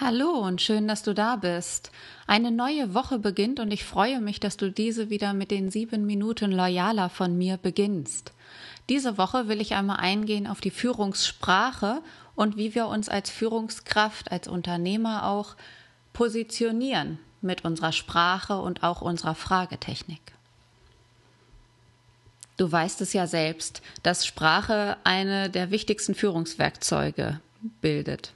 Hallo und schön, dass du da bist. Eine neue Woche beginnt und ich freue mich, dass du diese wieder mit den sieben Minuten loyaler von mir beginnst. Diese Woche will ich einmal eingehen auf die Führungssprache und wie wir uns als Führungskraft, als Unternehmer auch positionieren mit unserer Sprache und auch unserer Fragetechnik. Du weißt es ja selbst, dass Sprache eine der wichtigsten Führungswerkzeuge bildet.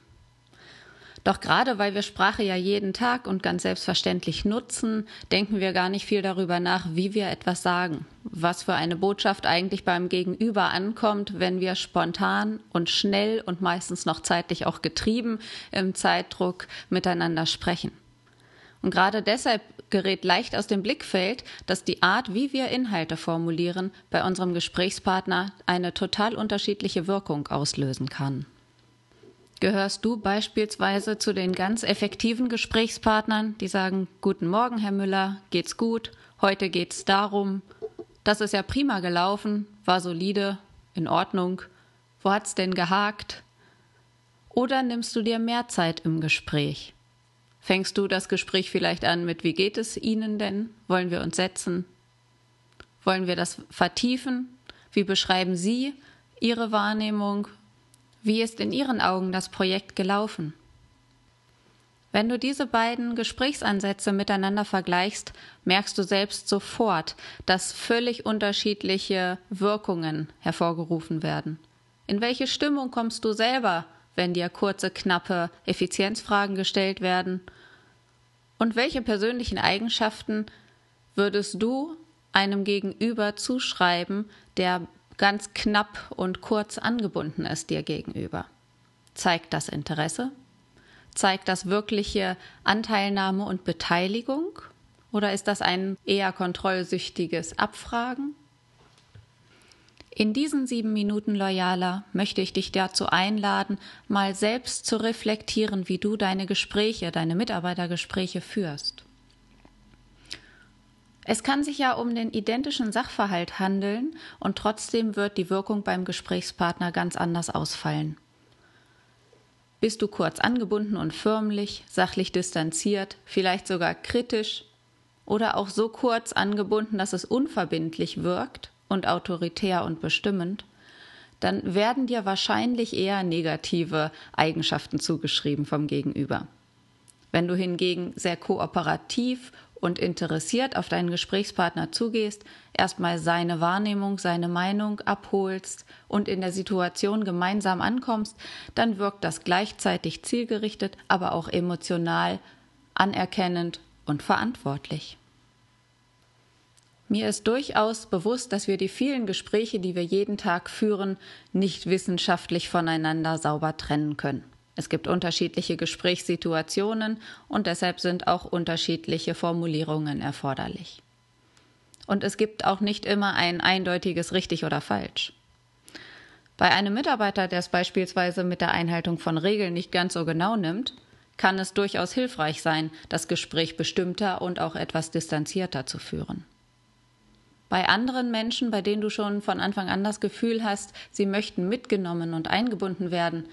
Doch gerade weil wir Sprache ja jeden Tag und ganz selbstverständlich nutzen, denken wir gar nicht viel darüber nach, wie wir etwas sagen, was für eine Botschaft eigentlich beim Gegenüber ankommt, wenn wir spontan und schnell und meistens noch zeitlich auch getrieben im Zeitdruck miteinander sprechen. Und gerade deshalb gerät leicht aus dem Blickfeld, dass die Art, wie wir Inhalte formulieren, bei unserem Gesprächspartner eine total unterschiedliche Wirkung auslösen kann. Gehörst du beispielsweise zu den ganz effektiven Gesprächspartnern, die sagen, Guten Morgen, Herr Müller, geht's gut, heute geht's darum, das ist ja prima gelaufen, war solide, in Ordnung, wo hat's denn gehakt? Oder nimmst du dir mehr Zeit im Gespräch? Fängst du das Gespräch vielleicht an mit Wie geht es Ihnen denn? Wollen wir uns setzen? Wollen wir das vertiefen? Wie beschreiben Sie Ihre Wahrnehmung? Wie ist in Ihren Augen das Projekt gelaufen? Wenn du diese beiden Gesprächsansätze miteinander vergleichst, merkst du selbst sofort, dass völlig unterschiedliche Wirkungen hervorgerufen werden. In welche Stimmung kommst du selber, wenn dir kurze, knappe Effizienzfragen gestellt werden? Und welche persönlichen Eigenschaften würdest du einem Gegenüber zuschreiben, der ganz knapp und kurz angebunden ist dir gegenüber. Zeigt das Interesse? Zeigt das wirkliche Anteilnahme und Beteiligung? Oder ist das ein eher kontrollsüchtiges Abfragen? In diesen sieben Minuten loyaler möchte ich dich dazu einladen, mal selbst zu reflektieren, wie du deine Gespräche, deine Mitarbeitergespräche führst. Es kann sich ja um den identischen Sachverhalt handeln und trotzdem wird die Wirkung beim Gesprächspartner ganz anders ausfallen. Bist du kurz angebunden und förmlich, sachlich distanziert, vielleicht sogar kritisch oder auch so kurz angebunden, dass es unverbindlich wirkt und autoritär und bestimmend, dann werden dir wahrscheinlich eher negative Eigenschaften zugeschrieben vom Gegenüber. Wenn du hingegen sehr kooperativ und interessiert auf deinen Gesprächspartner zugehst, erstmal seine Wahrnehmung, seine Meinung abholst und in der Situation gemeinsam ankommst, dann wirkt das gleichzeitig zielgerichtet, aber auch emotional, anerkennend und verantwortlich. Mir ist durchaus bewusst, dass wir die vielen Gespräche, die wir jeden Tag führen, nicht wissenschaftlich voneinander sauber trennen können. Es gibt unterschiedliche Gesprächssituationen und deshalb sind auch unterschiedliche Formulierungen erforderlich. Und es gibt auch nicht immer ein eindeutiges richtig oder falsch. Bei einem Mitarbeiter, der es beispielsweise mit der Einhaltung von Regeln nicht ganz so genau nimmt, kann es durchaus hilfreich sein, das Gespräch bestimmter und auch etwas distanzierter zu führen. Bei anderen Menschen, bei denen du schon von Anfang an das Gefühl hast, sie möchten mitgenommen und eingebunden werden,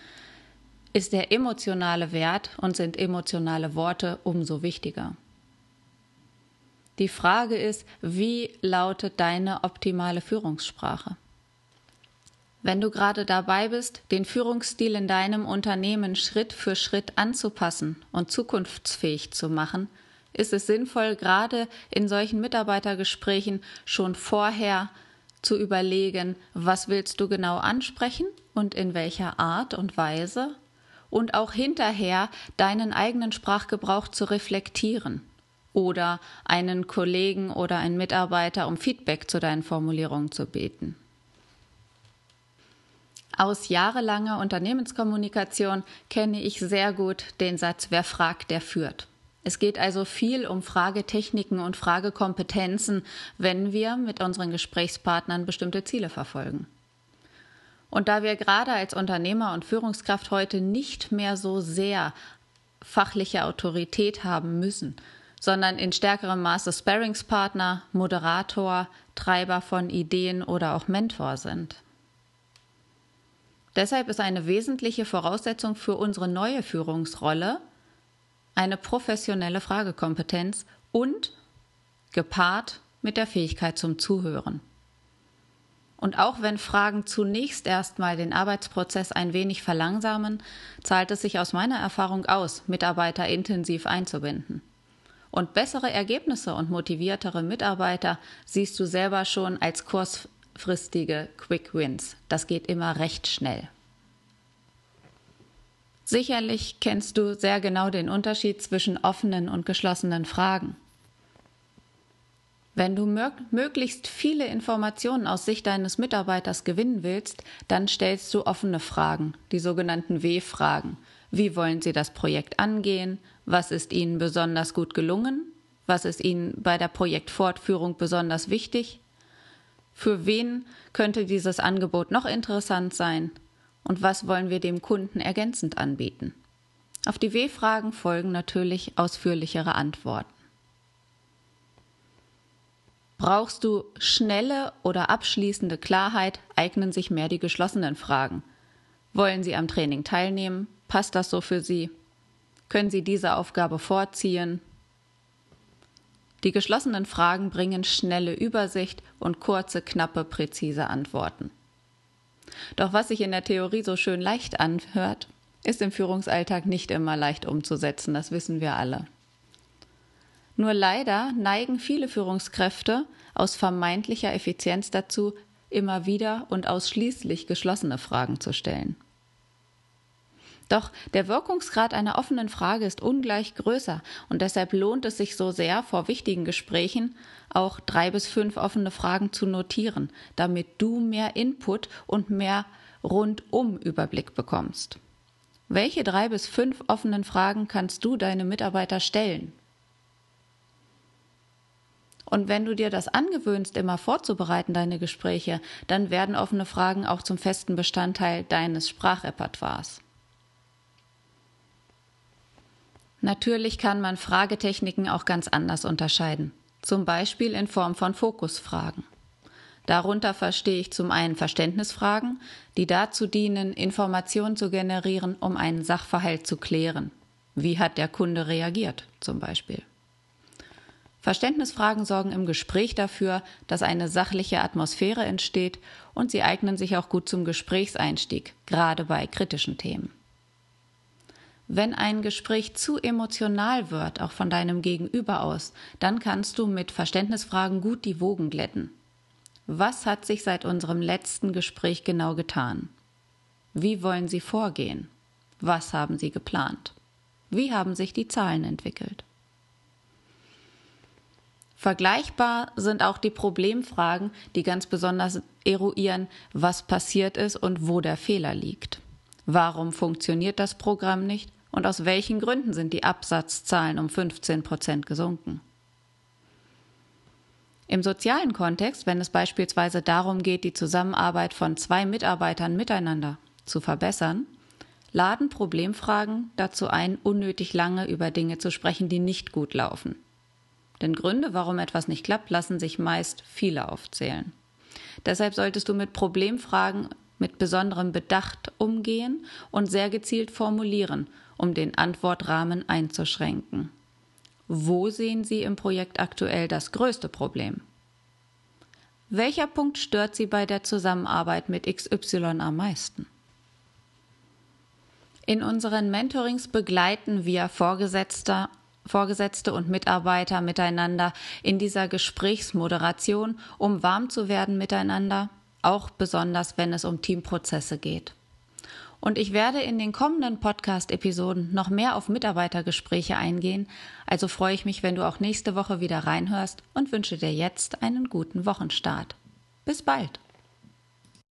ist der emotionale Wert und sind emotionale Worte umso wichtiger. Die Frage ist, wie lautet deine optimale Führungssprache? Wenn du gerade dabei bist, den Führungsstil in deinem Unternehmen Schritt für Schritt anzupassen und zukunftsfähig zu machen, ist es sinnvoll, gerade in solchen Mitarbeitergesprächen schon vorher zu überlegen, was willst du genau ansprechen und in welcher Art und Weise und auch hinterher deinen eigenen Sprachgebrauch zu reflektieren oder einen Kollegen oder einen Mitarbeiter um Feedback zu deinen Formulierungen zu beten. Aus jahrelanger Unternehmenskommunikation kenne ich sehr gut den Satz, wer fragt, der führt. Es geht also viel um Fragetechniken und Fragekompetenzen, wenn wir mit unseren Gesprächspartnern bestimmte Ziele verfolgen. Und da wir gerade als Unternehmer und Führungskraft heute nicht mehr so sehr fachliche Autorität haben müssen, sondern in stärkerem Maße Sparringspartner, Moderator, Treiber von Ideen oder auch Mentor sind. Deshalb ist eine wesentliche Voraussetzung für unsere neue Führungsrolle, eine professionelle Fragekompetenz und gepaart mit der Fähigkeit zum Zuhören. Und auch wenn Fragen zunächst erstmal den Arbeitsprozess ein wenig verlangsamen, zahlt es sich aus meiner Erfahrung aus, Mitarbeiter intensiv einzubinden. Und bessere Ergebnisse und motiviertere Mitarbeiter siehst du selber schon als kurzfristige Quick Wins. Das geht immer recht schnell. Sicherlich kennst du sehr genau den Unterschied zwischen offenen und geschlossenen Fragen. Wenn du möglichst viele Informationen aus Sicht deines Mitarbeiters gewinnen willst, dann stellst du offene Fragen, die sogenannten W-Fragen. Wie wollen Sie das Projekt angehen? Was ist Ihnen besonders gut gelungen? Was ist Ihnen bei der Projektfortführung besonders wichtig? Für wen könnte dieses Angebot noch interessant sein? Und was wollen wir dem Kunden ergänzend anbieten? Auf die W-Fragen folgen natürlich ausführlichere Antworten. Brauchst du schnelle oder abschließende Klarheit, eignen sich mehr die geschlossenen Fragen. Wollen Sie am Training teilnehmen? Passt das so für Sie? Können Sie diese Aufgabe vorziehen? Die geschlossenen Fragen bringen schnelle Übersicht und kurze, knappe, präzise Antworten. Doch was sich in der Theorie so schön leicht anhört, ist im Führungsalltag nicht immer leicht umzusetzen, das wissen wir alle. Nur leider neigen viele Führungskräfte aus vermeintlicher Effizienz dazu, immer wieder und ausschließlich geschlossene Fragen zu stellen. Doch der Wirkungsgrad einer offenen Frage ist ungleich größer und deshalb lohnt es sich so sehr, vor wichtigen Gesprächen auch drei bis fünf offene Fragen zu notieren, damit du mehr Input und mehr rundum Überblick bekommst. Welche drei bis fünf offenen Fragen kannst du deine Mitarbeiter stellen? Und wenn du dir das angewöhnst, immer vorzubereiten, deine Gespräche, dann werden offene Fragen auch zum festen Bestandteil deines Sprachrepertoires. Natürlich kann man Fragetechniken auch ganz anders unterscheiden, zum Beispiel in Form von Fokusfragen. Darunter verstehe ich zum einen Verständnisfragen, die dazu dienen, Informationen zu generieren, um einen Sachverhalt zu klären. Wie hat der Kunde reagiert zum Beispiel? Verständnisfragen sorgen im Gespräch dafür, dass eine sachliche Atmosphäre entsteht und sie eignen sich auch gut zum Gesprächseinstieg, gerade bei kritischen Themen. Wenn ein Gespräch zu emotional wird, auch von deinem Gegenüber aus, dann kannst du mit Verständnisfragen gut die Wogen glätten. Was hat sich seit unserem letzten Gespräch genau getan? Wie wollen Sie vorgehen? Was haben Sie geplant? Wie haben sich die Zahlen entwickelt? Vergleichbar sind auch die Problemfragen, die ganz besonders eruieren, was passiert ist und wo der Fehler liegt. Warum funktioniert das Programm nicht und aus welchen Gründen sind die Absatzzahlen um 15 Prozent gesunken? Im sozialen Kontext, wenn es beispielsweise darum geht, die Zusammenarbeit von zwei Mitarbeitern miteinander zu verbessern, laden Problemfragen dazu ein, unnötig lange über Dinge zu sprechen, die nicht gut laufen. Denn Gründe, warum etwas nicht klappt, lassen sich meist viele aufzählen. Deshalb solltest du mit Problemfragen mit besonderem Bedacht umgehen und sehr gezielt formulieren, um den Antwortrahmen einzuschränken. Wo sehen Sie im Projekt aktuell das größte Problem? Welcher Punkt stört Sie bei der Zusammenarbeit mit XY am meisten? In unseren Mentorings begleiten wir Vorgesetzter Vorgesetzte und Mitarbeiter miteinander in dieser Gesprächsmoderation, um warm zu werden miteinander, auch besonders wenn es um Teamprozesse geht. Und ich werde in den kommenden Podcast-Episoden noch mehr auf Mitarbeitergespräche eingehen, also freue ich mich, wenn du auch nächste Woche wieder reinhörst und wünsche dir jetzt einen guten Wochenstart. Bis bald!